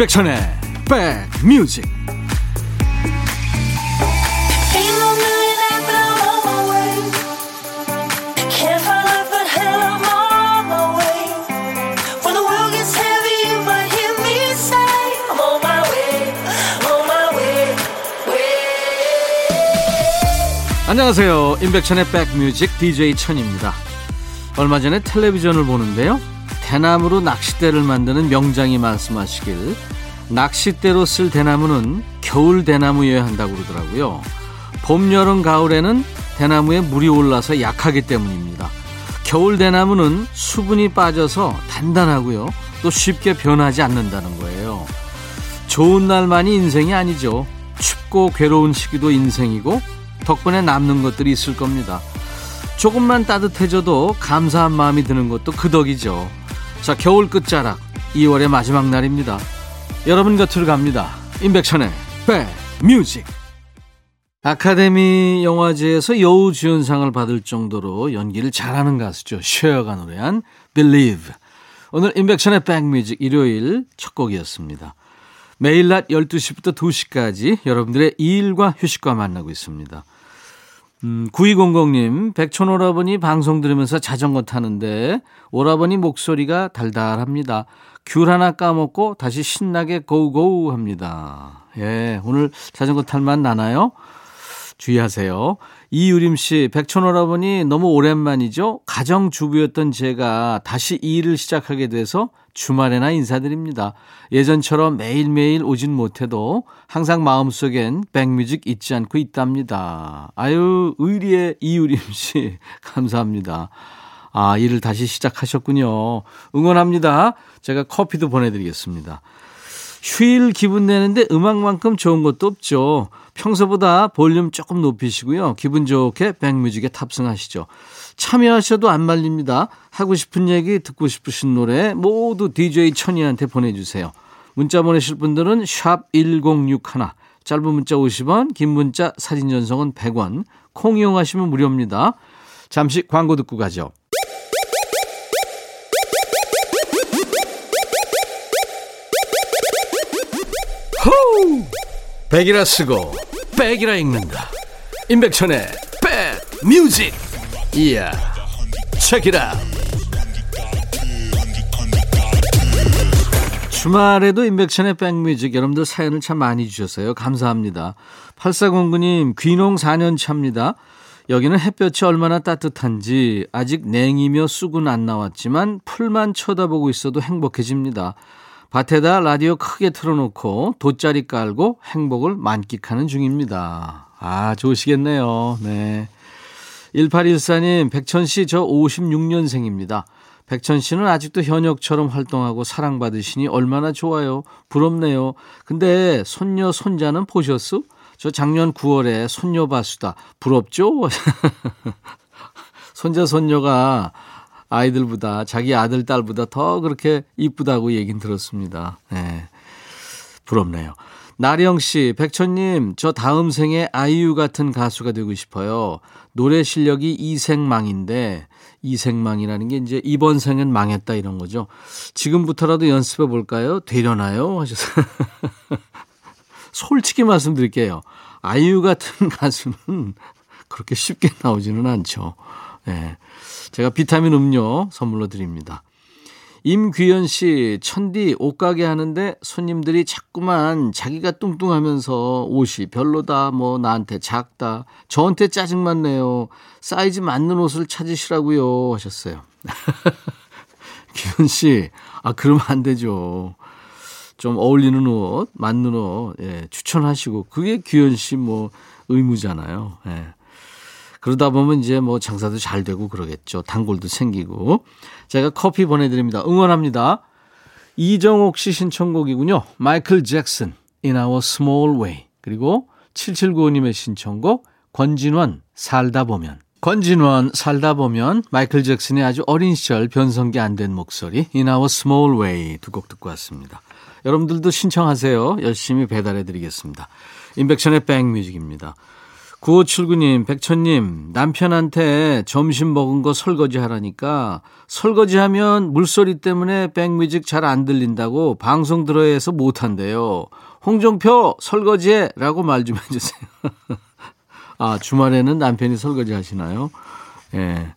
임백천의 백뮤직. 안녕하세요. 임백천의 백뮤직 DJ 천입니다. 얼마 전에 텔레비전을 보는데요 대나무로 낚싯대를 만드는 명장이 말씀하시길 낚싯대로 쓸 대나무는 겨울 대나무여야 한다고 그러더라고요. 봄, 여름, 가을에는 대나무에 물이 올라서 약하기 때문입니다. 겨울 대나무는 수분이 빠져서 단단하고요. 또 쉽게 변하지 않는다는 거예요. 좋은 날만이 인생이 아니죠. 춥고 괴로운 시기도 인생이고 덕분에 남는 것들이 있을 겁니다. 조금만 따뜻해져도 감사한 마음이 드는 것도 그 덕이죠. 자, 겨울 끝자락 2월의 마지막 날입니다. 여러분 곁으로 갑니다. 임백천의 백뮤직 아카데미 영화제에서 여우주연상을 받을 정도로 연기를 잘하는 가수죠. 쉐어가 노래한 Believe. 오늘 임백천의 백뮤직 일요일 첫 곡이었습니다. 매일 낮 12시부터 2시까지 여러분들의 일과 휴식과 만나고 있습니다. 음, 9200님, 백촌 오라버니 방송 들으면서 자전거 타는데 오라버니 목소리가 달달합니다. 귤 하나 까먹고 다시 신나게 고고 합니다. 예, 오늘 자전거 탈만 나나요? 주의하세요. 이유림 씨, 백촌오라버니 너무 오랜만이죠? 가정주부였던 제가 다시 일을 시작하게 돼서 주말에나 인사드립니다. 예전처럼 매일매일 오진 못해도 항상 마음속엔 백뮤직 잊지 않고 있답니다. 아유, 의리의 이유림 씨, 감사합니다. 아, 일을 다시 시작하셨군요. 응원합니다. 제가 커피도 보내드리겠습니다. 휴일 기분 내는데 음악만큼 좋은 것도 없죠. 평소보다 볼륨 조금 높이시고요. 기분 좋게 백뮤직에 탑승하시죠. 참여하셔도 안 말립니다. 하고 싶은 얘기, 듣고 싶으신 노래 모두 DJ 천이한테 보내주세요. 문자 보내실 분들은 샵 1061, 짧은 문자 50원, 긴 문자 사진 전송은 100원, 콩 이용하시면 무료입니다. 잠시 광고 듣고 가죠. 백이라 쓰고 백이라 읽는다. 임백천의 백 뮤직. 이야. 책이라. 주말에도 임백천의 백뮤직 여러분들 사연을 참 많이 주셨어요. 감사합니다. 8409님 귀농 4년 차입니다. 여기는 햇볕이 얼마나 따뜻한지 아직 냉이며 쑥은 안 나왔지만 풀만 쳐다보고 있어도 행복해집니다. 밭에다 라디오 크게 틀어놓고 돗자리 깔고 행복을 만끽하는 중입니다. 아, 좋으시겠네요. 네. 1814님, 백천 씨, 저 56년생입니다. 백천 씨는 아직도 현역처럼 활동하고 사랑받으시니 얼마나 좋아요. 부럽네요. 근데 손녀, 손자는 보셨어? 저 작년 9월에 손녀 봤수다. 부럽죠? 손자, 손녀가 아이들보다 자기 아들 딸보다 더 그렇게 이쁘다고 얘긴 들었습니다. 네. 부럽네요. 나령 씨, 백천님, 저 다음 생에 아이유 같은 가수가 되고 싶어요. 노래 실력이 이생망인데, 이생망이라는 게 이제 이번 생은 망했다 이런 거죠. 지금부터라도 연습해 볼까요? 되려나요? 하셔서. 솔직히 말씀드릴게요. 아이유 같은 가수는 그렇게 쉽게 나오지는 않죠. 네. 제가 비타민 음료 선물로 드립니다. 임귀연 씨, 천디 옷가게 하는데 손님들이 자꾸만 자기가 뚱뚱하면서 옷이 별로다, 뭐 나한테 작다, 저한테 짜증만 내요. 사이즈 맞는 옷을 찾으시라고요 하셨어요. 귀연 씨, 아 그러면 안 되죠. 좀 어울리는 옷, 맞는 옷, 예, 추천하시고 그게 귀연 씨뭐 의무잖아요. 예. 그러다 보면 이제 뭐 장사도 잘 되고 그러겠죠. 단골도 생기고. 제가 커피 보내드립니다. 응원합니다. 이정옥 씨 신청곡이군요. 마이클 잭슨, In Our Small Way. 그리고 7795님의 신청곡, 권진원, 살다 보면. 권진원, 살다 보면, 마이클 잭슨의 아주 어린 시절 변성기 안 된 목소리, In Our Small Way 두 곡 듣고 왔습니다. 여러분들도 신청하세요. 열심히 배달해 드리겠습니다. 인백션의 백뮤직입니다. 9579님, 백천님, 남편한테 점심 먹은 거 설거지 하라니까 설거지 하면 물소리 때문에 백뮤직 잘 안 들린다고 방송 들어야 해서 못한대요. 홍종표 설거지해! 라고 말 좀 해주세요. 아, 주말에는 남편이 설거지 하시나요? 예.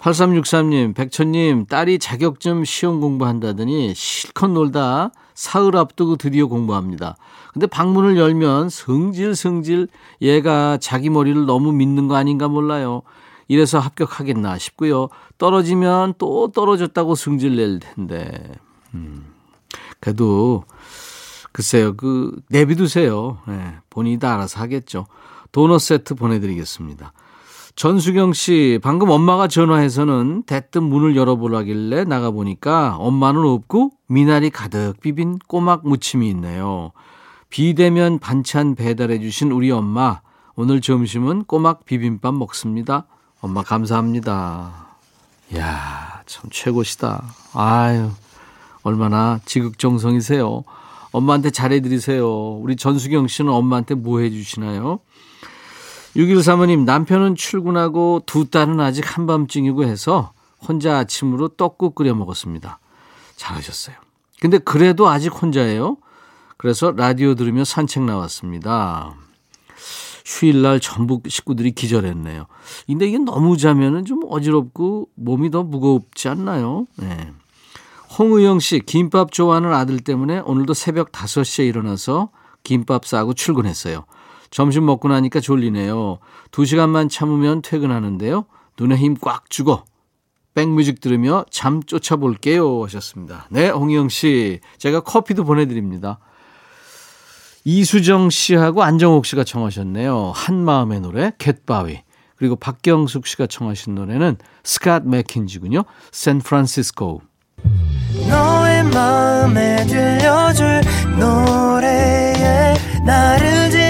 네. 8363님, 백천님, 딸이 자격증 시험 공부한다더니 실컷 놀다 사흘 앞두고 드디어 공부합니다. 근데 방문을 열면 성질 성질 얘가 자기 머리를 너무 믿는 거 아닌가 몰라요. 이래서 합격하겠나 싶고요. 떨어지면 또 떨어졌다고 승질 낼 텐데. 음. 그래도 글쎄요. 그 내비두세요. 네, 본인이 다 알아서 하겠죠. 도넛 세트 보내드리겠습니다. 전수경 씨, 방금 엄마가 전화해서는 대뜸 문을 열어보라길래 나가보니까 엄마는 없고 미나리 가득 비빈 꼬막 무침이 있네요. 비대면 반찬 배달해주신 우리 엄마, 오늘 점심은 꼬막 비빔밥 먹습니다. 엄마 감사합니다. 이야, 참 최고시다. 아유, 얼마나 지극정성이세요. 엄마한테 잘해드리세요. 우리 전수경 씨는 엄마한테 뭐 해주시나요? 6일 사모님, 남편은 출근하고 두 딸은 아직 한밤중이고 해서 혼자 아침으로 떡국 끓여 먹었습니다. 잘하셨어요. 근데 그래도 아직 혼자예요? 그래서 라디오 들으며 산책 나왔습니다. 휴일날 전부 식구들이 기절했네요. 근데 이게 너무 자면은 좀 어지럽고 몸이 더 무겁지 않나요? 네. 홍의영 씨, 김밥 좋아하는 아들 때문에 오늘도 새벽 5시에 일어나서 김밥 싸고 출근했어요. 점심 먹고 나니까 졸리네요. 두 시간만 참으면 퇴근하는데요. 눈에 힘 꽉 주고 백뮤직 들으며 잠 쫓아볼게요 하셨습니다. 네, 홍영 씨. 제가 커피도 보내드립니다. 이수정 씨하고 안정옥 씨가 청하셨네요. 한마음의 노래 갯바위. 그리고 박경숙 씨가 청하신 노래는 스캇 맥킨지군요. 샌프란시스코. 너의 마음에 들려줄 노래에 나를 지금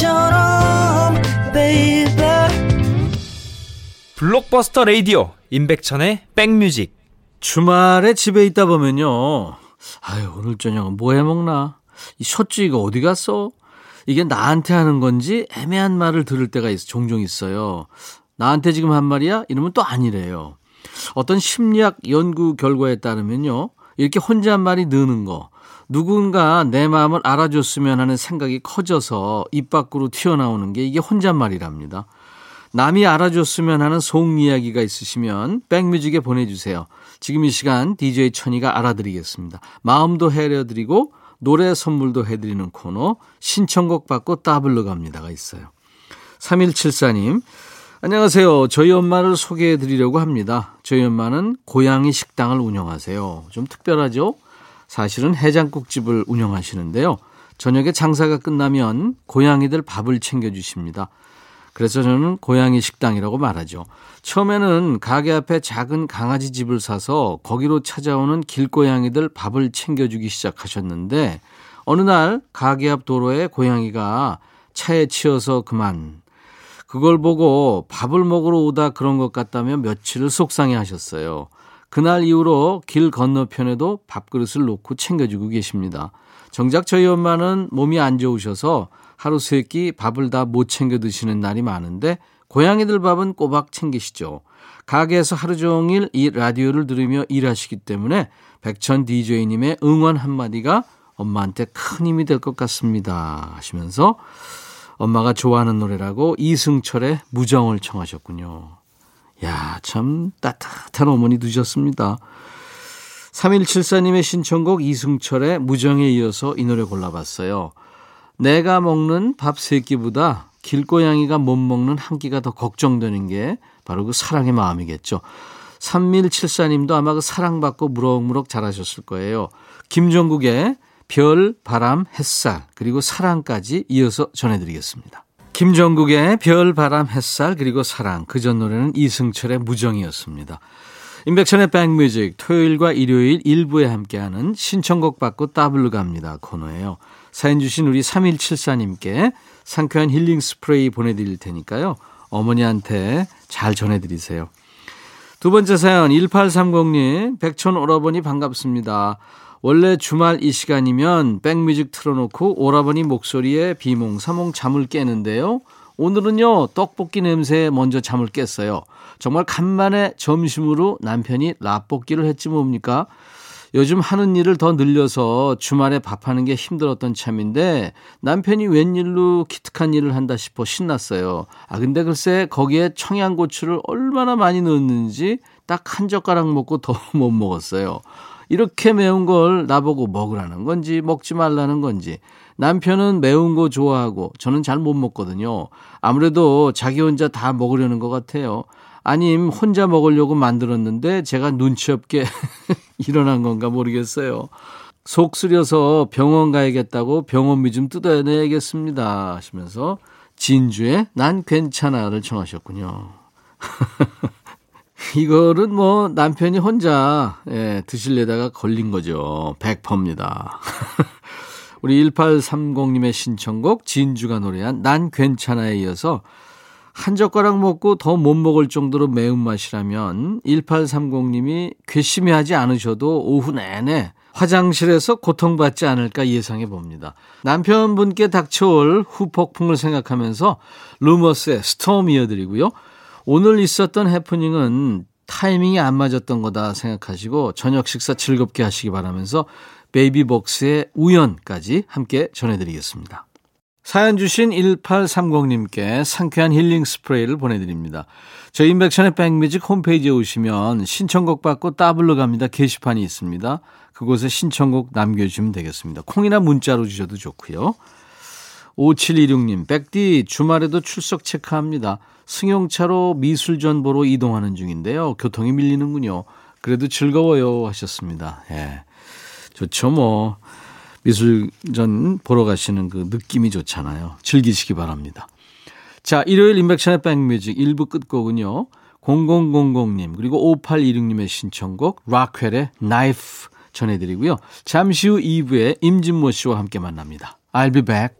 지금처럼 baby. 블록버스터 레이디오 임백천의 백뮤직. 주말에 집에 있다 보면요. 아유 오늘 저녁은 뭐 해먹나? 이 셔츠이가 어디 갔어? 이게 나한테 하는 건지 애매한 말을 들을 때가 있어 종종 있어요. 나한테 지금 한 말이야? 이러면 또 아니래요. 어떤 심리학 연구 결과에 따르면요. 이렇게 혼잣말이 느는 거. 누군가 내 마음을 알아줬으면 하는 생각이 커져서 입 밖으로 튀어나오는 게 이게 혼잣말이랍니다. 남이 알아줬으면 하는 속 이야기가 있으시면 백뮤직에 보내주세요. 지금 이 시간 DJ 천이가 알아드리겠습니다. 마음도 해려드리고 노래 선물도 해드리는 코너 신청곡 받고 따블로 갑니다가 있어요. 3174님 안녕하세요. 저희 엄마를 소개해 드리려고 합니다. 저희 엄마는 고양이 식당을 운영하세요. 좀 특별하죠? 사실은 해장국집을 운영하시는데요. 저녁에 장사가 끝나면 고양이들 밥을 챙겨주십니다. 그래서 저는 고양이 식당이라고 말하죠. 처음에는 가게 앞에 작은 강아지 집을 사서 거기로 찾아오는 길고양이들 밥을 챙겨주기 시작하셨는데 어느 날 가게 앞 도로에 고양이가 차에 치여서 그만 그걸 보고 밥을 먹으러 오다 그런 것 같다며 며칠을 속상해 하셨어요. 그날 이후로 길 건너편에도 밥그릇을 놓고 챙겨주고 계십니다. 정작 저희 엄마는 몸이 안 좋으셔서 하루 세 끼 밥을 다 못 챙겨 드시는 날이 많은데 고양이들 밥은 꼬박 챙기시죠. 가게에서 하루 종일 이 라디오를 들으며 일하시기 때문에 백천 DJ님의 응원 한마디가 엄마한테 큰 힘이 될 것 같습니다. 하시면서 엄마가 좋아하는 노래라고 이승철의 무정을 청하셨군요. 야, 참 따뜻한 어머니 두셨습니다. 3174님의 신청곡 이승철의 무정에 이어서 이 노래 골라봤어요. 내가 먹는 밥 세 끼보다 길고양이가 못 먹는 한 끼가 더 걱정되는 게 바로 그 사랑의 마음이겠죠. 3174님도 아마 그 사랑받고 무럭무럭 잘하셨을 거예요. 김종국의 별, 바람, 햇살, 그리고 사랑까지 이어서 전해드리겠습니다. 김정국의 별, 바람, 햇살, 그리고 사랑. 그 전 노래는 이승철의 무정이었습니다. 인백천의 백뮤직 토요일과 일요일 일부에 함께하는 신청곡 받고 따블로 갑니다 코너예요. 사연 주신 우리 3174님께 상쾌한 힐링 스프레이 보내드릴 테니까요. 어머니한테 잘 전해드리세요. 두 번째 사연 1830님 백천 오라버니 반갑습니다. 원래 주말 이 시간이면 백뮤직 틀어놓고 오라버니 목소리에 비몽사몽 잠을 깨는데요. 오늘은요 떡볶이 냄새에 먼저 잠을 깼어요. 정말 간만에 점심으로 남편이 라볶이를 했지 뭡니까? 요즘 하는 일을 더 늘려서 주말에 밥하는 게 힘들었던 참인데 남편이 웬일로 기특한 일을 한다 싶어 신났어요. 아 근데 글쎄 거기에 청양고추를 얼마나 많이 넣었는지 딱 한 젓가락 먹고 더 못 먹었어요. 이렇게 매운 걸 나보고 먹으라는 건지 먹지 말라는 건지 남편은 매운 거 좋아하고 저는 잘 못 먹거든요. 아무래도 자기 혼자 다 먹으려는 것 같아요. 아님 혼자 먹으려고 만들었는데 제가 눈치 없게 일어난 건가 모르겠어요. 속 쓰려서 병원 가야겠다고 병원비 좀 뜯어내야겠습니다 하시면서 진주의 난 괜찮아를 청하셨군요. 이거는 뭐 남편이 혼자 예, 드실래다가 걸린 거죠. 100%입니다. 우리 1830님의 신청곡 진주가 노래한 난 괜찮아에 이어서 한 젓가락 먹고 더 못 먹을 정도로 매운맛이라면 1830님이 괘씸해 하지 않으셔도 오후 내내 화장실에서 고통받지 않을까 예상해 봅니다. 남편분께 닥쳐올 후폭풍을 생각하면서 루머스의 Storm 이어드리고요. 오늘 있었던 해프닝은 타이밍이 안 맞았던 거다 생각하시고 저녁 식사 즐겁게 하시기 바라면서 베이비복스의 우연까지 함께 전해드리겠습니다. 사연 주신 1830님께 상쾌한 힐링 스프레이를 보내드립니다. 저희 임백천의 백뮤직 홈페이지에 오시면 신청곡 받고 따블로 갑니다. 게시판이 있습니다. 그곳에 신청곡 남겨주시면 되겠습니다. 콩이나 문자로 주셔도 좋고요. 5726님, 백디 주말에도 출석 체크합니다. 승용차로 미술전 보러 이동하는 중인데요. 교통이 밀리는군요. 그래도 즐거워요 하셨습니다. 예. 좋죠, 뭐. 미술전 보러 가시는 그 느낌이 좋잖아요. 즐기시기 바랍니다. 자, 일요일 인백션의 백뮤직 1부 끝곡은요. 0000님 그리고 5826님의 신청곡 락웰의 나이프 전해드리고요. 잠시 후 2부에 임진모 씨와 함께 만납니다. I'll be back.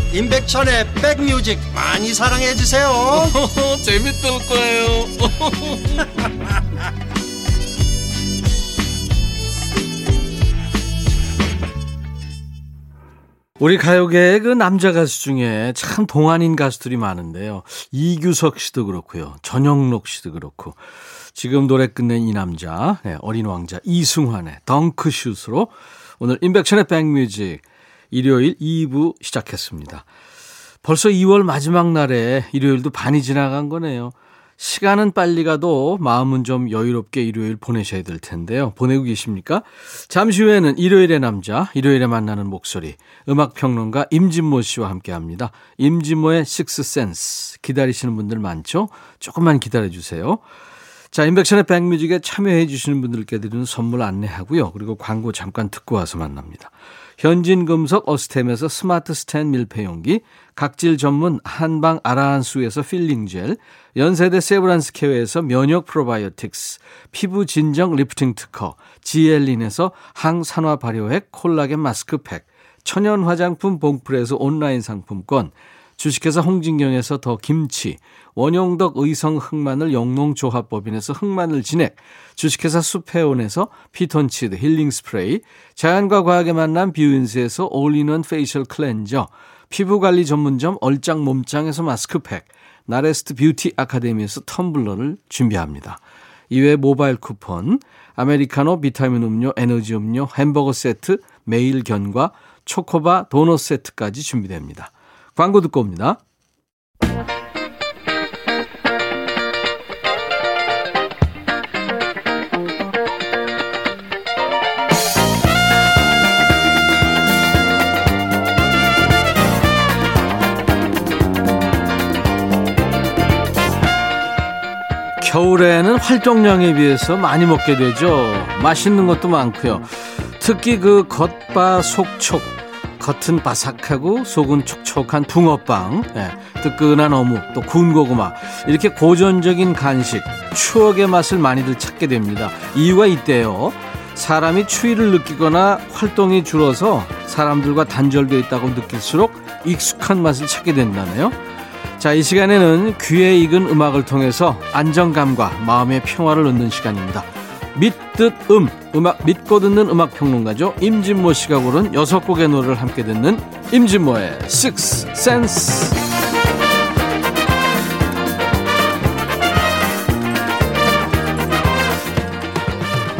임백천의 백뮤직 많이 사랑해 주세요 재밌을 거예요 우리 가요계의 그 남자 가수 중에 참 동안인 가수들이 많은데요. 이규석 씨도 그렇고요. 전영록 씨도 그렇고. 지금 노래 끝낸 이 남자, 네, 어린 왕자 이승환의 덩크슛으로 오늘 인백션의 백뮤직 일요일 2부 시작했습니다. 벌써 2월 마지막 날에 일요일도 반이 지나간 거네요. 시간은 빨리 가도 마음은 좀 여유롭게 일요일 보내셔야 될 텐데요. 보내고 계십니까? 잠시 후에는 일요일의 남자, 일요일에 만나는 목소리, 음악평론가 임진모 씨와 함께 합니다. 임진모의 식스센스. 기다리시는 분들 많죠? 조금만 기다려 주세요. 자, 임백천의 백뮤직에 참여해 주시는 분들께 드리는 선물 안내하고요. 그리고 광고 잠깐 듣고 와서 만납니다. 현진금속 어스템에서 스마트 스탠 밀폐용기, 각질 전문 한방 아라한수에서 필링젤, 연세대 세브란스 케어에서 면역 프로바이오틱스, 피부 진정 리프팅 특허, 지엘린에서 항산화 발효액 콜라겐 마스크팩, 천연 화장품 봉프에서 온라인 상품권, 주식회사 홍진경에서 더 김치, 원용덕 의성 흑마늘 영농조합법인에서 흑마늘 진액, 주식회사 수페온에서 피톤치드 힐링 스프레이, 자연과 과학의 만남 뷰인스에서 all-in-one facial cleanser, 피부관리 전문점 얼짱 몸짱에서 마스크팩, 나레스트 뷰티 아카데미에서 텀블러를 준비합니다. 이외 모바일 쿠폰, 아메리카노, 비타민 음료, 에너지 음료, 햄버거 세트, 매일 견과, 초코바, 도넛 세트까지 준비됩니다. 광고 듣고 옵니다. 겨울에는 활동량에 비해서 많이 먹게 되죠. 맛있는 것도 많고요. 특히 그 겉바 속촉, 겉은 바삭하고 속은 촉촉한 붕어빵, 예, 뜨끈한 어묵, 또 구운 고구마 이렇게 고전적인 간식, 추억의 맛을 많이들 찾게 됩니다. 이유가 있대요. 사람이 추위를 느끼거나 활동이 줄어서 사람들과 단절되어 있다고 느낄수록 익숙한 맛을 찾게 된다네요. 자, 이 시간에는 귀에 익은 음악을 통해서 안정감과 마음의 평화를 얻는 시간입니다. 믿듯 음, 음악 믿고 듣는 음악 평론가죠. 임진모 씨가 고른 여섯 곡의 노래를 함께 듣는 임진모의 Six Sense.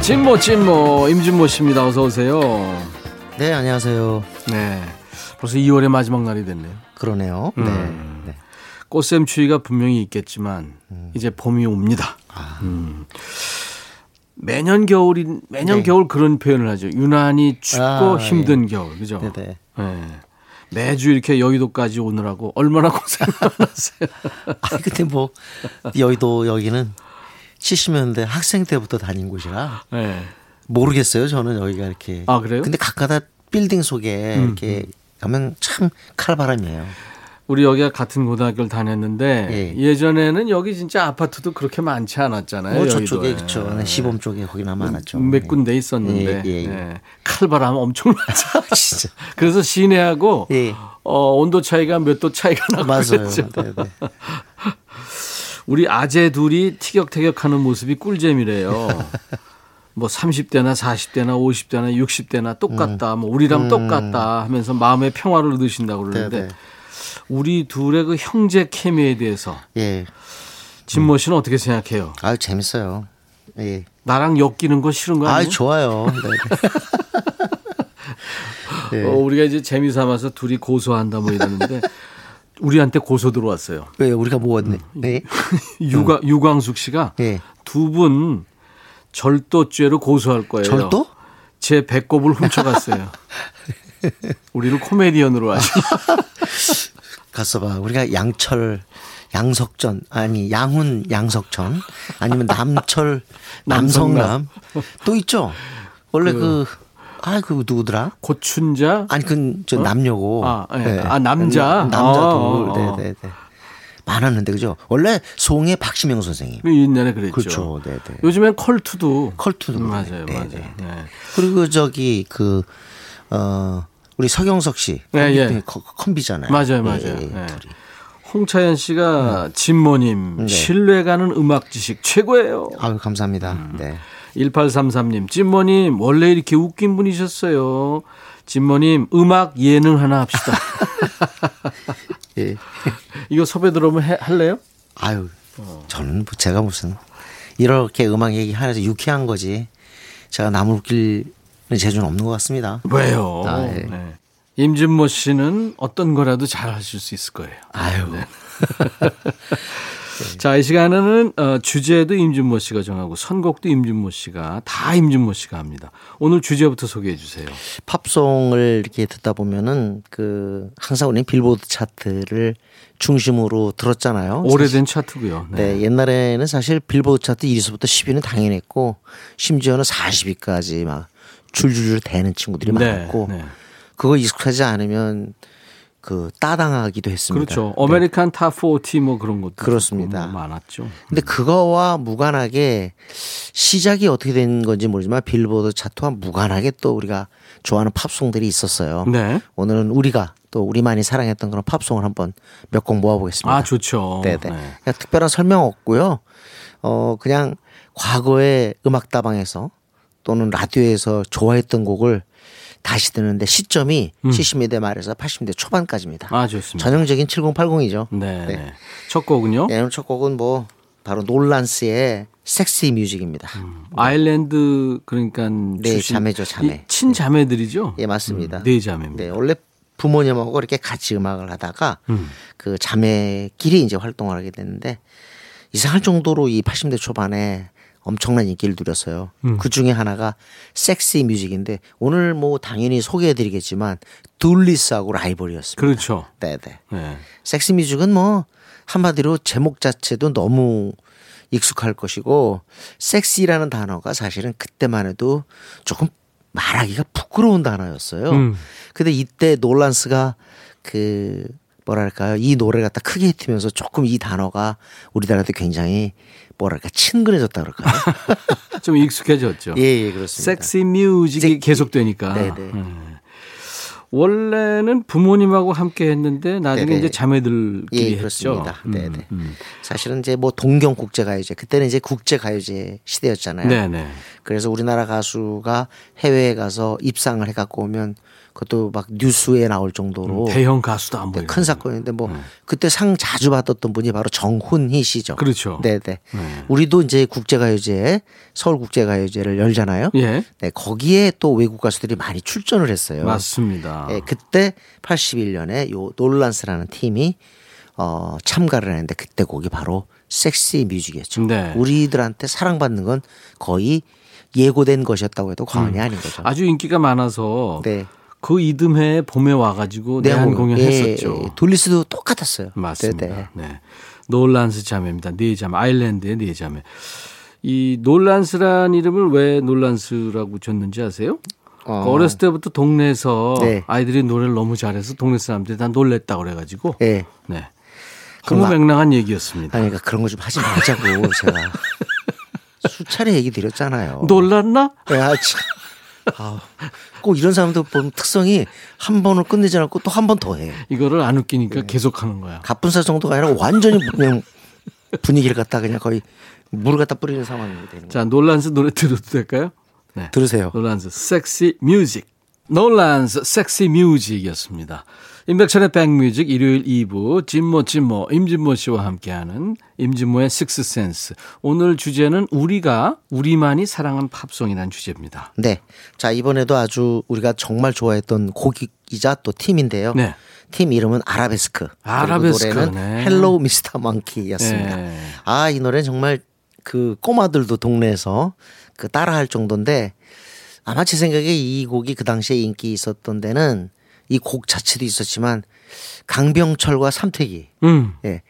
진모 진모 임진모 씨입니다. 어서 오세요. 네, 안녕하세요. 네. 벌써 2월의 마지막 날이 됐네요. 그러네요. 네. 네. 꽃샘 추위가 분명히 있겠지만 이제 봄이 옵니다. 음. 매년 겨울이 매년 네. 겨울 그런 표현을 하죠. 유난히 춥고 아, 힘든 겨울, 그죠? 네네. 네. 매주 이렇게 여의도까지 오느라고 얼마나 고생 많았어요. 아니, 근데 뭐, 여의도 여기는 70년대 학생 때부터 다닌 곳이라 네. 모르겠어요. 저는 여기가 이렇게. 아, 그래요? 음, 근데 가까다 빌딩 속에 이렇게 가면 참 칼바람이에요. 우리 여기가 같은 고등학교를 다녔는데 예. 예. 전에는 여기 진짜 아파트도 그렇게 많지 않았잖아요. 뭐. 저쪽에 그쵸. 네, 시범 쪽에 거기나 많았죠. 몇 군데 있었는데 예, 예, 예. 예. 칼바람 엄청 나죠. 진짜. 그래서 시내하고 예. 어, 온도 차이가 몇 도 차이가 나고 맞아요. 그랬죠. 네, 네. 우리 아재 둘이 티격태격하는 모습이 꿀잼이래요. 뭐 30대나 40대나 50대나 60대나 똑같다. 뭐 우리랑 똑같다 하면서 마음의 평화를 얻으신다고 그러는데 네, 네. 우리 둘의 그 형제 케미에 대해서 예. 진모 씨는 어떻게 생각해요? 아유, 재밌어요. 예. 나랑 엮이는 거 싫은 거 아니에요? 좋아요. 네. 네. 어, 우리가 이제 재미 삼아서 둘이 고소한다 뭐 이러는데 우리한테 고소 들어왔어요. 왜 우리가 뭐 했네? 네. 유가, 유광숙 씨가 예. 두분 절도죄로 고소할 거예요. 절도? 제 배꼽을 훔쳐갔어요. 우리를 코미디언으로 하시. 갔어 봐. 우리가 양철 양석전 아니 양훈 양석천 아니면 남철 남성남 또 있죠. 원래 그아그 누구더라? 고춘자. 아니 그저 남녀고. 아, 예. 아, 남자? 남자 아, 둘. 아, 아. 네 네 네. 많았는데 그죠? 원래 송의 박시명 선생님. 그 옛날에 그랬죠. 그렇죠. 네 네. 요즘엔 컬투도. 컬투도 음. 맞아요, 네, 맞아요. 네. 네. 그리고 저기 그 어. 우리 서경석 씨 예, 예. 컴- 컴비잖아요. 맞아요, 맞아요. 예, 예, 네. 홍차연 씨가 진모님 네. 신뢰가는 음악 지식 최고예요. 아유 감사합니다. 음. 네. 1833님, 찐모님, 원래 이렇게 웃긴 분이셨어요. 찐모님, 음악 예능 하나 합시다. 예. 이거 섭외 들어오면 해- 할래요? 아유, 어. 저는 뭐 제가 무슨 이렇게 음악 얘기 하면서 유쾌한 거지. 제가 남을 웃길 재주는 없는 것 같습니다. 왜요? 아, 예. 네. 임진모 씨는 어떤 거라도 잘 하실 수 있을 거예요. 아유, 네. 자, 이 시간에는 어, 주제도 임진모 씨가 정하고 선곡도 임진모 씨가 다 임진모 씨가 합니다. 오늘 주제부터 소개해 주세요. 팝송을 이렇게 듣다 보면은 그 항상 우리 빌보드 차트를 중심으로 들었잖아요. 오래된 차트고요. 네. 옛날에는 사실 빌보드 차트 1위서부터 10위는 당연했고 심지어는 40위까지 막 줄줄줄 대는 친구들이 네, 많았고 네. 그거 익숙하지 않으면 그 따당하기도 했습니다. 그렇죠. 네. American Top 40 뭐 그런 것도 그렇습니다. 많았죠. 근데 그거와 무관하게 시작이 어떻게 된 건지 모르지만 빌보드 차트와 무관하게 또 우리가 좋아하는 팝송들이 있었어요. 네. 오늘은 우리가 또 우리만이 사랑했던 그런 팝송을 한번 몇 곡 모아보겠습니다. 아, 좋죠. 네네. 그냥 특별한 설명 없고요. 어 그냥 과거의 음악 다방에서 또는 라디오에서 좋아했던 곡을 다시 듣는데 시점이 70년대 말에서 80년대 초반까지입니다. 아, 좋습니다. 전형적인 7080이죠. 네. 네. 네. 첫 곡은요? 네, 첫 곡은 뭐 바로 놀란스의 섹시 뮤직입니다. 아일랜드 그러니까 네, 자매죠, 자매. 이 친자매들이죠. 예, 맞습니다. 음, 네 자매입니다. 네, 원래 부모님하고 이렇게 같이 음악을 하다가 음. 그 자매끼리 이제 활동을 하게 됐는데 이상할 정도로 이 80대 초반에 엄청난 인기를 누렸어요. 음. 그 중에 하나가 섹시 뮤직인데 오늘 뭐 당연히 소개해 드리겠지만 둘리스하고 라이벌이었습니다. 그렇죠. 네네. 네. 섹시 뮤직은 뭐 한마디로 제목 자체도 너무 익숙할 것이고 섹시라는 단어가 사실은 그때만 해도 조금 말하기가 부끄러운 단어였어요. 음. 근데 이때 놀란스가 그 뭐랄까요 이 노래가 딱 크게 히트면서 조금 이 단어가 우리들한테 굉장히 뭐랄까 친근해졌다 그럴까요? 좀 익숙해졌죠. 예, 예 그렇습니다. 섹시 뮤직이 계속되니까. 네 네. 음. 원래는 부모님하고 함께 했는데 나중에 네네. 이제 자매들끼리 예, 했죠. 그렇습니다. 음, 네네. 음. 사실은 이제 뭐 동경 국제 가요제 그때는 이제 국제 가요제 시대였잖아요. 네네. 그래서 우리나라 가수가 해외에 가서 입상을 해 갖고 오면 그것도 막 뉴스에 나올 정도로 대형 가수도 안 네, 보이고. 큰 사건인데 뭐 그때 상 자주 받았던 분이 바로 정훈희 씨죠. 그렇죠. 네네. 네. 우리도 이제 국제가요제 서울 국제가요제를 열잖아요. 예. 네 거기에 또 외국 가수들이 많이 출전을 했어요. 맞습니다. 네, 그때 81년에 요 놀란스라는 팀이 어 참가를 했는데 그때 곡이 바로 섹시 뮤직이었죠. 네. 우리들한테 사랑받는 건 거의 예고된 것이었다고 해도 과언이 아닌 거죠. 아주 인기가 많아서 네. 그 이듬해 봄에 와가지고 네, 내한 뭐, 공연했었죠. 예, 돌리스도 똑같았어요. 맞습니다. 네네. 네. 놀란스 자매입니다. 네 자매. 아일랜드의 네 자매. 이 놀란스란 이름을 왜 놀란스라고 줬는지 아세요? 어. 그 어렸을 때부터 동네에서 네. 아이들이 노래를 너무 잘해서 동네 사람들이 다 놀랬다 그래가지고 예. 네. 그럼 허무맹랑한 얘기였습니다. 아니, 그러니까 그런 거 좀 하지 말자고 제가 수차례 얘기 드렸잖아요. 놀랐나? 야, 참. 아우, 꼭 이런 사람들 보면 특성이 한 번을 끝내지 않고 또 한 번 더 해. 이거를 안 네. 웃기니까 계속 하는 거야. 갑분사 정도가 아니라 완전히 그냥 분위기를 갖다 그냥 거의 물을 갖다 뿌리는 상황이 되는. 자, 놀란스 노래 들어도 될까요? 네. 들으세요. 놀란스 섹시 뮤직. 놀란스 섹시 뮤직이었습니다. 임백천의 백뮤직 일요일 2부 진모 진모 임진모 씨와 함께하는 임진모의 식스센스. 오늘 주제는 우리가 우리만이 사랑한 팝송이라는 주제입니다. 네. 자, 이번에도 아주 우리가 정말 좋아했던 곡이자 또 팀인데요. 네. 팀 이름은 아라베스크. 아라베스크, 노래는 네. Hello Mr. Monkey였습니다. 네. 아, 이 노래는 정말 그 꼬마들도 동네에서 그 따라할 정도인데 아마 제 생각에 이 곡이 그 당시에 인기 있었던 데는 이 곡 자체도 있었지만 강병철과 삼태기 음. 예.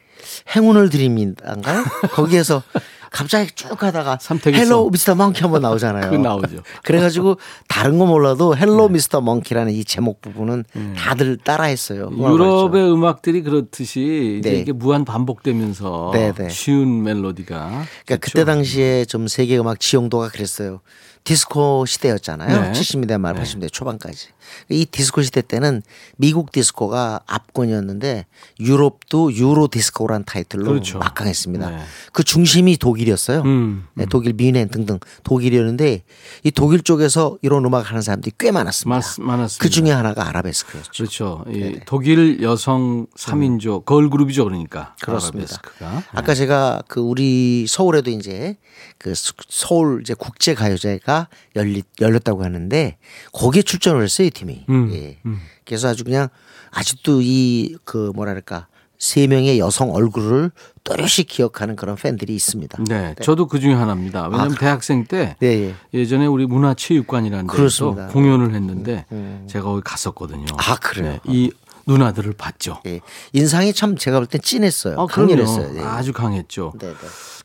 행운을 드립니다인가요? 거기에서 갑자기 쭉 가다가 Hello song. Mr. Monkey 한번 나오잖아요. 그 나오죠. 그래가지고 다른 거 몰라도 Hello Mr. Monkey라는 이 제목 부분은 다들 따라했어요. 유럽의 음악들이 그렇듯이 이제 네. 이게 무한 반복되면서 네, 네. 쉬운 멜로디가 그러니까 그때 당시에 좀 세계 음악 지형도가 그랬어요. 디스코 시대였잖아요. 네. 70년대 말 80년대 초반까지. 이 디스코 시대 때는 미국 디스코가 압권이었는데 유럽도 유로 디스코란 타이틀로 그렇죠. 막강했습니다. 네. 그 중심이 독일이었어요. 음, 네, 독일 미넨 등등 독일이었는데 이 독일 쪽에서 이런 음악 하는 사람들이 꽤 많았습니다. 많- 많았습니다. 그 중에 하나가 아라베스크였죠. 그렇죠. 이 독일 여성 3인조 걸 그룹이죠, 그러니까. 그렇습니다. 아라베스크가. 아까 제가 그 우리 서울에도 이제 그 수- 서울 이제 국제 가요제가 열리, 열렸다고 하는데 거기에 출전을 했어요 이 팀이. 음, 예. 그래서 아주 그냥 아직도 이 그 뭐랄까 세 명의 여성 얼굴을 또렷이 기억하는 그런 팬들이 있습니다. 네, 저도 그 중에 하나입니다. 왜냐하면 대학생 때 네, 예. 예전에 우리 문화체육관이라는 데서. 음, 공연을 했는데 제가 거기 갔었거든요. 아, 그래요? 네, 이 누나들을 봤죠. 예. 인상이 참 제가 볼땐 진했어요. 아. 강렬했어요. 예. 아주 강했죠. 네, 네.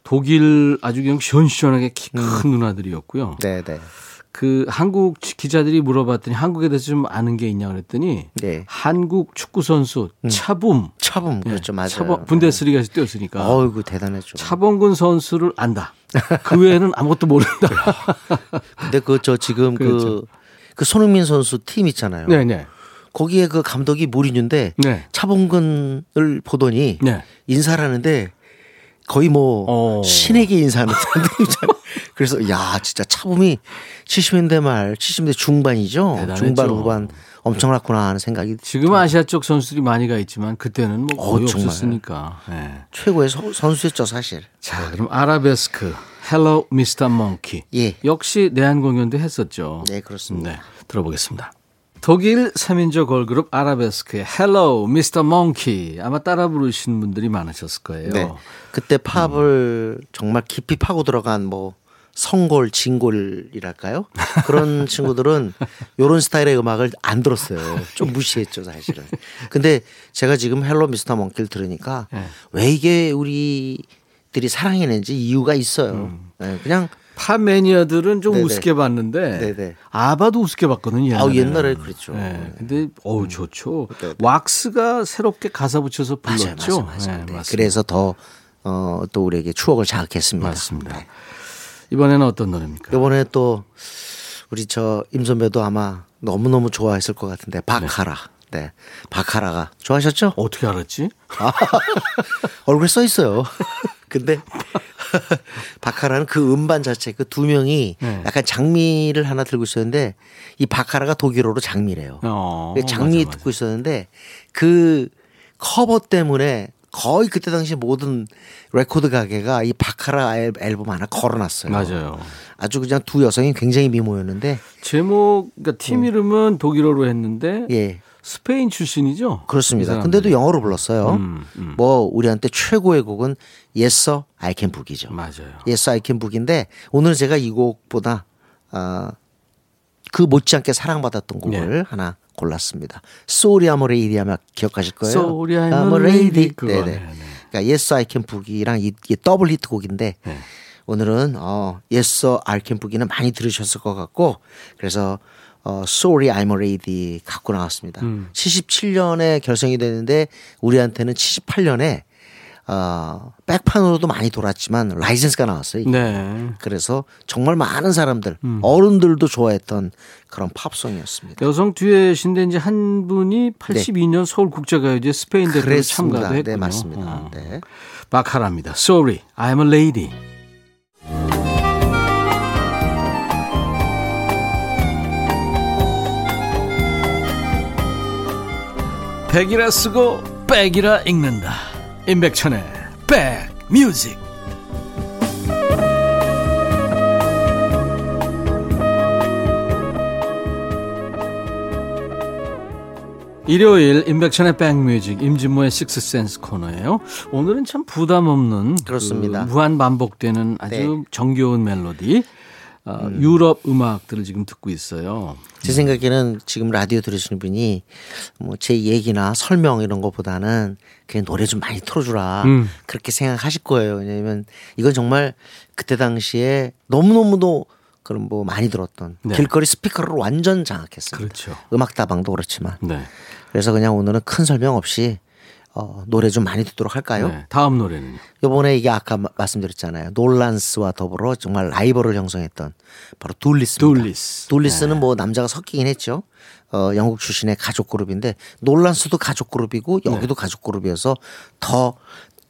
독일 아주 그냥 시원시원하게 키큰 누나들이었고요. 네, 네. 그 한국 기자들이 물어봤더니 한국에 대해서 좀 아는 게 있냐 그랬더니 네. 한국 축구 선수 차붐 차범 그렇죠. 맞아요. 차범 분데스리가에서 뛰었으니까 어이구 대단했죠. 차범근 선수를 안다. 그 외에는 아무것도 모른다. 근데 그 저 지금 그렇죠. 그, 그 손흥민 선수 팀 있잖아요. 네네. 거기에 그 감독이 무리뉴인데 네. 차범근을 보더니 네. 인사를 하는데 거의 뭐 어. 신에게 인사하는. 그래서 야 진짜 차붐이 70년대 말 70년대 중반이죠. 대단했죠. 중반 후반 엄청났구나 하는 생각이 지금 아시아 쪽 선수들이 많이 가 있지만 그때는 뭐 거의 어. 없었으니까. 예. 최고의 서- 선수였죠 사실. 자, 그럼 아라베스크 Hello Mr. Monkey. 예. 역시 내한 공연도 했었죠. 네 그렇습니다. 네, 들어보겠습니다. 독일 3인조 걸그룹 아라베스크의 Hello Mr. Monkey. 아마 따라 부르신 분들이 많으셨을 거예요. 네. 그때 팝을 정말 깊이 파고 들어간 뭐 성골, 진골이랄까요? 그런 친구들은 요런 스타일의 음악을 안 들었어요. 좀 무시했죠, 사실은. 근데 제가 지금 Hello Mr. Monkey를 들으니까 네. 왜 이게 우리들이 사랑했는지 이유가 있어요. 네, 그냥 팝 매니아들은 좀 네네. 우습게 봤는데 네네. 아바도 우습게 봤거든요. 옛날에. 아우, 옛날에 그랬죠. 네. 근데 어우 좋죠. 네네. 왁스가 새롭게 가사 붙여서 맞아요, 불렀죠. 맞아요, 맞아요. 네, 네, 맞습니다. 그래서 더 어, 또 우리에게 추억을 자극했습니다. 맞습니다. 네. 이번에는 어떤 노래입니까? 이번에 또 우리 저 임선배도 아마 너무 너무 좋아했을 것 같은데 바카라. 네, 바카라가 좋아하셨죠? 어떻게 알았지? 얼굴에 써 있어요. 근데 바카라는 그 음반 자체 그 두 명이 네. 약간 장미를 하나 들고 있었는데 이 바카라가 독일어로 장미래요. 어, 그 장미 맞아, 맞아. 듣고 있었는데 그 커버 때문에 거의 그때 당시 모든 레코드 가게가 이 바카라 앨- 앨범 하나 걸어놨어요. 맞아요. 아주 그냥 두 여성이 굉장히 미모였는데 제목, 그러니까 팀 이름은 독일어로 했는데 예 스페인 출신이죠. 이 그렇습니다. 사람들이. 근데도 영어로 불렀어요. 음, 음. 뭐 우리한테 최고의 곡은 I Can Boogie죠. 맞아요. Yes I Can Boogie인데 오늘 제가 이 곡보다 아, 그 못지않게 사랑받았던 곡을 네. 하나 골랐습니다. Sorry I'm a Lady 아마 기억하실 거예요. Sorry, I'm a lady. 그거. 네네. 네, 네. 그러니까 Yes I Can Boogie랑 이, 이 더블 히트 곡인데 네. 오늘은 어, I Can Boogie는 많이 들으셨을 것 같고 그래서 어, Sorry I'm a Lady 갖고 나왔습니다. 음. 77년에 결성이 됐는데 우리한테는 78년에 어, 백판으로도 많이 돌았지만 라이센스가 나왔어요. 이게. 네. 그래서 정말 많은 사람들, 음. 어른들도 좋아했던 그런 팝송이었습니다. 여성 듀엣인데 이제 한 분이 82년 서울 국제가요제 스페인 네. 그랬습니다. 참가도 했군요. 네, 맞습니다. 어. 네. 바카라입니다. Sorry, I'm a lady. 백이라 쓰고 백이라 읽는다. 임백천의 백뮤직. 일요일 임백천의 백뮤직 임진모의 식스센스 코너예요. 오늘은 참 부담 없는 그렇습니다. 그 무한 반복되는 아주 네. 정겨운 멜로디 어, 유럽 음악들을 지금 듣고 있어요. 제 생각에는 지금 라디오 들으시는 분이 뭐 제 얘기나 설명 이런 것보다는 그냥 노래 좀 많이 틀어주라 음. 그렇게 생각하실 거예요. 왜냐하면 이건 정말 그때 당시에 너무너무도 그런 뭐 많이 들었던 네. 길거리 스피커를 완전 장악했습니다. 그렇죠. 음악 다방도 그렇지만 네. 그래서 그냥 오늘은 큰 설명 없이 어, 노래 좀 많이 듣도록 할까요? 네. 다음 노래는요. 요번에 이게 아까 마- 말씀드렸잖아요. 놀란스와 더불어 정말 라이벌을 형성했던 바로 둘리스입니다. 둘리스. 둘리스는 뭐 남자가 섞이긴 했죠. 어, 영국 출신의 가족 그룹인데 놀란스도 가족 그룹이고 여기도 가족 그룹이어서 더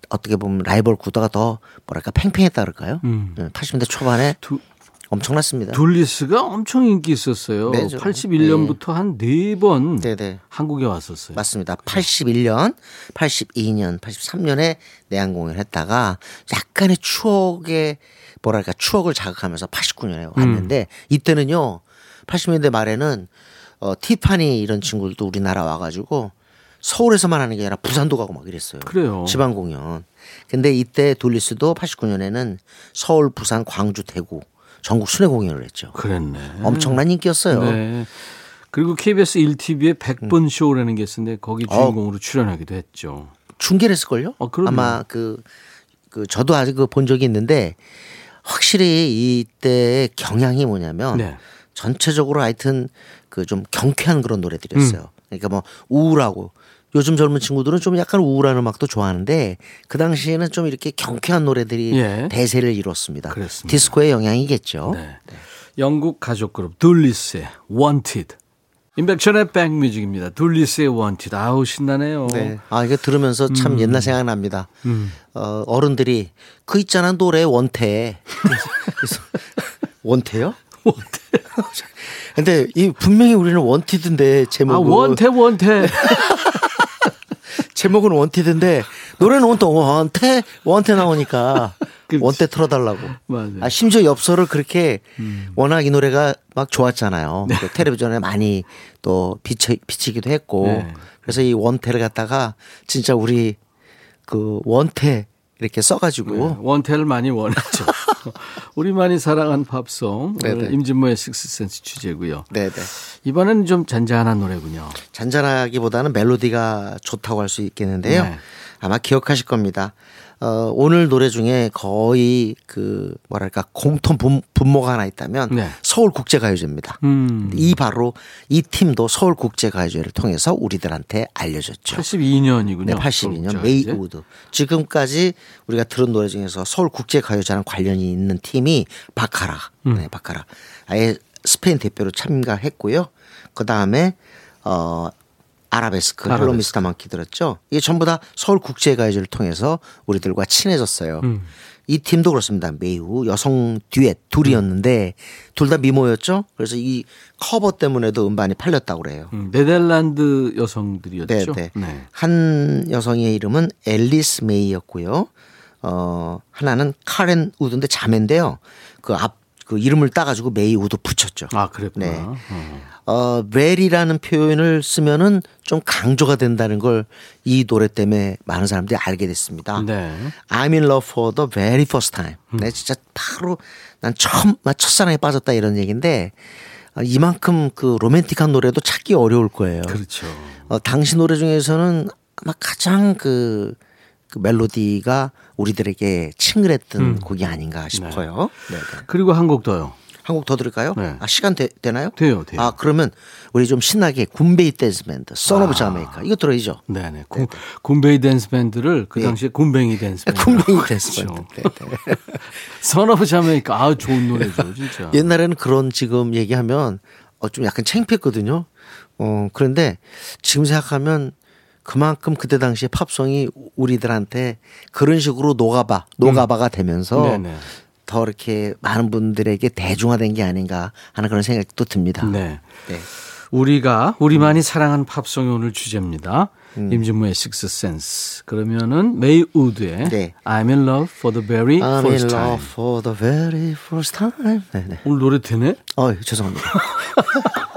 어떻게 보면 라이벌 구도가 더 뭐랄까 팽팽했다 그럴까요? 음. 네, 80년대 초반에 두- 엄청났습니다. 둘리스가 엄청 인기 있었어요. 네, 저- 81년부터 한네번 네네. 한국에 왔었어요. 맞습니다. 81년, 82년, 83년에 내한 공연을 했다가 약간의 추억의 뭐랄까 추억을 자극하면서 89년에 왔는데 이때는요 80년대 말에는 어, 티파니 이런 친구들도 우리나라 와가지고 서울에서만 하는 게 아니라 부산도 가고 막 이랬어요. 그래요. 지방 공연. 근데 이때 둘리스도 89년에는 서울, 부산, 광주, 대구 전국 순회 공연을 했죠. 그랬네. 엄청난 인기였어요. 네. 그리고 KBS 1TV의 100번 음. 쇼라는 게 있었는데 거기 주인공으로 출연하기도 했죠. 중계를 했을걸요? 어. 아마 그, 그 저도 아직 그 본 적이 있는데 확실히 이때의 경향이 뭐냐면 네. 전체적으로 하여튼 그 좀 경쾌한 그런 노래들이었어요. 음. 그러니까 뭐 우울하고 요즘 젊은 친구들은 좀 약간 우울한 음악도 좋아하는데 그 당시에는 좀 이렇게 경쾌한 노래들이 예. 대세를 이뤘습니다. 그렇습니다. 디스코의 영향이겠죠. 네. 영국 가족 그룹 둘리스의 Wanted. 임백천의 백뮤직입니다. 둘리스의 Wanted. 아우 신나네요. 네. 아, 이거 들으면서 참 음. 옛날 생각납니다. 어, 어른들이 그 있잖아 노래 원태. 원태요? 원태. 근데 이 분명히 우리는 Wanted인데 아 제목은 원태 원태. 제목은 Wanted인데 노래는 또 원태 원태 나오니까. 원태 틀어달라고. 맞아요. 아, 심지어 엽서를 그렇게 워낙 이 노래가 막 좋았잖아요. 그 텔레비전에 많이 또 비치, 비치기도 했고. 네. 그래서 이 원태를 갖다가 진짜 우리 그 원태 이렇게 써가지고 원태를 많이 원했죠. 우리만이 사랑한 팝송. 오늘 네네. 임진모의 식스센스 주제고요. 네네. 이번에는 좀 잔잔한 노래군요. 잔잔하기보다는 멜로디가 좋다고 할 수 있겠는데요. 네. 아마 기억하실 겁니다. 어, 오늘 노래 중에 거의 그 뭐랄까 공통 분, 분모가 하나 있다면 네. 서울국제가요제입니다. 음. 이 바로 이 팀도 서울국제가요제를 통해서 우리들한테 알려졌죠. 82년이군요. 네, 82년 메이우드. 지금까지 우리가 들은 노래 중에서 서울국제가요제랑 관련이 있는 팀이 바카라. 음. 네, 바카라. 아예 스페인 대표로 참가했고요. 그 다음에 어 아라베스크, 아라베스크. Hello Mr. Monkey 들었죠. 이게 전부 다 서울 국제가요제를 통해서 우리들과 친해졌어요. 음. 이 팀도 그렇습니다. 매우 여성 듀엣 둘이었는데 둘다 미모였죠. 그래서 이 커버 때문에도 음반이 팔렸다고 그래요. 음, 네덜란드 여성들이었죠. 네, 네. 한 여성의 이름은 앨리스 메이였고요. 어, 하나는 카렌 우드인데 자매인데요. 그 앞, 그 이름을 따가지고 메이 우드 붙였죠. 아, 그랬구나. 네. 어. 어, very라는 표현을 쓰면은 좀 강조가 된다는 걸 이 노래 때문에 많은 사람들이 알게 됐습니다. 네. I'm in love for the very first time. 내 진짜 바로 난 처음 나 첫사랑에 빠졌다 이런 얘기인데 어, 이만큼 그 로맨틱한 노래도 찾기 어려울 거예요. 그렇죠. 어, 당시 노래 중에서는 아마 가장 그, 그 멜로디가 우리들에게 친근했던 곡이 아닌가 싶어요. 네. 네. 그리고 한 곡 더요. 한 곡 더 들을까요? 네. 아, 시간 되, 나요 돼요, 돼요. 아, 그러면 우리 좀 신나게 Goombay Dance Band, Sun of Jamaica. 이거 들어야죠. 네네. 군- Goombay Dance Band를 그 예. 당시에 Goombay Dance Band. Goombay Dance Band. 네, 네. Sun of Jamaica. 아, 좋은 노래죠, 진짜. 옛날에는 그런 지금 얘기하면 어, 좀 약간 창피했거든요. 어, 그런데 지금 생각하면 그만큼 그때 당시에 팝송이 우리들한테 그런 식으로 노가바, 노가바가 되면서 음. 네네. 더 이렇게 많은 분들에게 대중화된 게 아닌가 하는 그런 생각이 또 듭니다. 네. 네. 우리가 우리만이 사랑한 팝송이 오늘 주제입니다. 임진모의 식스 센스. 그러면은 메이 우드의 네. I'm in love for the very I'm in first time. love for the very first time. 네, 네. 오늘 노래 되네? 어, 죄송합니다.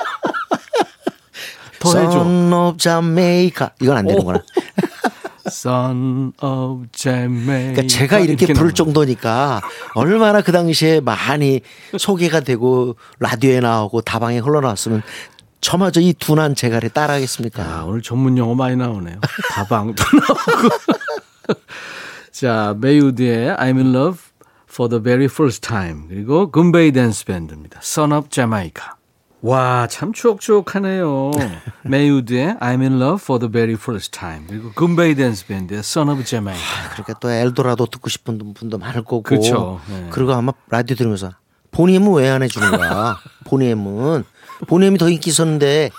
더 해줘. Son of Jamaica. 이건 안 되는구나. Sun of Jamaica. 그러니까 제가 이렇게 부를 나오네. 정도니까 얼마나 그 당시에 많이 소개가 되고 라디오에 나오고 다방에 흘러나왔으면 저마저 이 둔한 제가를 따라하겠습니까? 아, 오늘 전문 용어 많이 나오네요. 다방도 나오고. 자, 메이우드의 I'm in love for the very first time. 그리고 금베이 댄스 밴드입니다. Son of Jamaica. 와, 참 추억추억하네요. 메이우드의 I'm in love for the very first time. 그리고 금베이 댄스 밴드의 Son of Jamaica. 그러니까 또 엘도라도 듣고 싶은 분도 많을 거고. 그렇죠. 네. 그리고 아마 라디오 들으면서 보니엠은 왜 안 해주는 거야? 보니엠은 보니엠이 더 인기 있었는데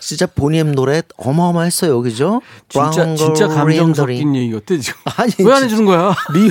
진짜 보니엠 노래 어마어마했어요, 그죠? 진짜, 진짜 감정 섞인 얘기 어때, 지금? 아니, 왜 안. 해주는 거야? 리,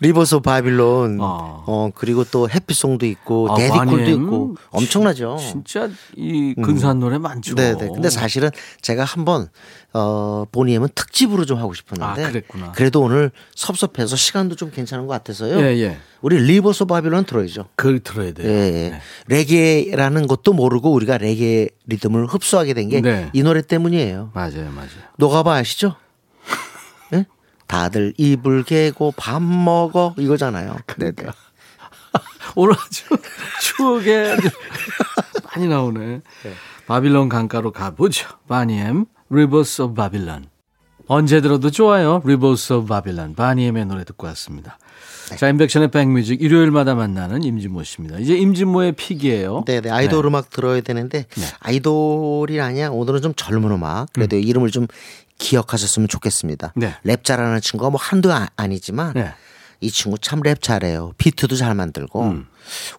Rivers of Babylon 어. 어. 그리고 또 Happy Song도 있고 아, Daddy Cool도 보니엠. 있고 엄청나죠. 진짜 이 근사한 노래 많죠. 네 네. 근데 사실은 제가 한번 어 보니엠은 특집으로 좀 하고 싶었는데 아, 그랬구나. 그래도 오늘 섭섭해서 시간도 좀 괜찮은 것 같아서요. 예, 예. 우리 Rivers of Babylon 들어야죠. 그걸 들어야 돼요. 예, 예. 레게라는 것도 모르고 우리가 레게 리듬을 흡수하게 된 게이 네. 노래 때문이에요. 맞아요, 맞아요. 노가바 아시죠? 예? 다들 이불 개고 밥 먹어 이거잖아요. 그러니까. 네네. 오늘 아주 추억에 아주 많이 나오네. 바빌론 강가로 가보죠. 보니엠, Rivers of Babylon. 언제 들어도 좋아요. Rivers of Babylon. 보니엠의 노래 듣고 왔습니다. 자, 인백션의 백뮤직 일요일마다 만나는 임진모 씨입니다. 이제 임진모의 pick이에요. 네네 아이돌 음악 들어야 되는데 네. 아이돌이 아니야 오늘은 좀 젊은 음악 그래도 이름을 좀 기억하셨으면 좋겠습니다. 네. 랩 잘하는 친구가 뭐 한두 아, 아니지만 네. 이 친구 참 랩 잘해요. 비트도 잘 만들고 음.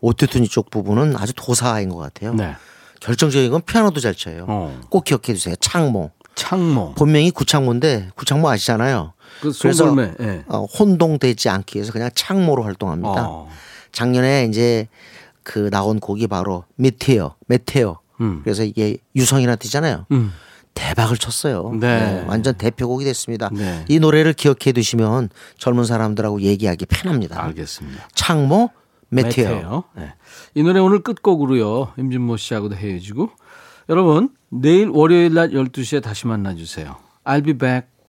Auto-Tune 쪽 부분은 아주 도사인 것 같아요. 네. 결정적인 건 피아노도 잘 쳐요. 어. 꼭 기억해 주세요. 창모. 창모. 본명이 구창모인데 구창모 아시잖아요. 그 그래서. 예. 어, 혼동되지 않기 위해서 그냥 창모로 활동합니다. 어. 작년에 이제 그 나온 곡이 바로 METEOR, METEOR. 음. 그래서 이게 유성이라 뜻이잖아요. 음. 대박을 쳤어요. 네. 완전 대표곡이 됐습니다. 네. 이 노래를 기억해 두시면 젊은 사람들하고 얘기하기 편합니다. 알겠습니다. 창모, 메테오. 메테오. 네. 이 노래 오늘 끝곡으로요. 임진모 씨하고도 헤어지고. 여러분, 내일 월요일 낮 12시에 다시 만나 주세요. I'll be back.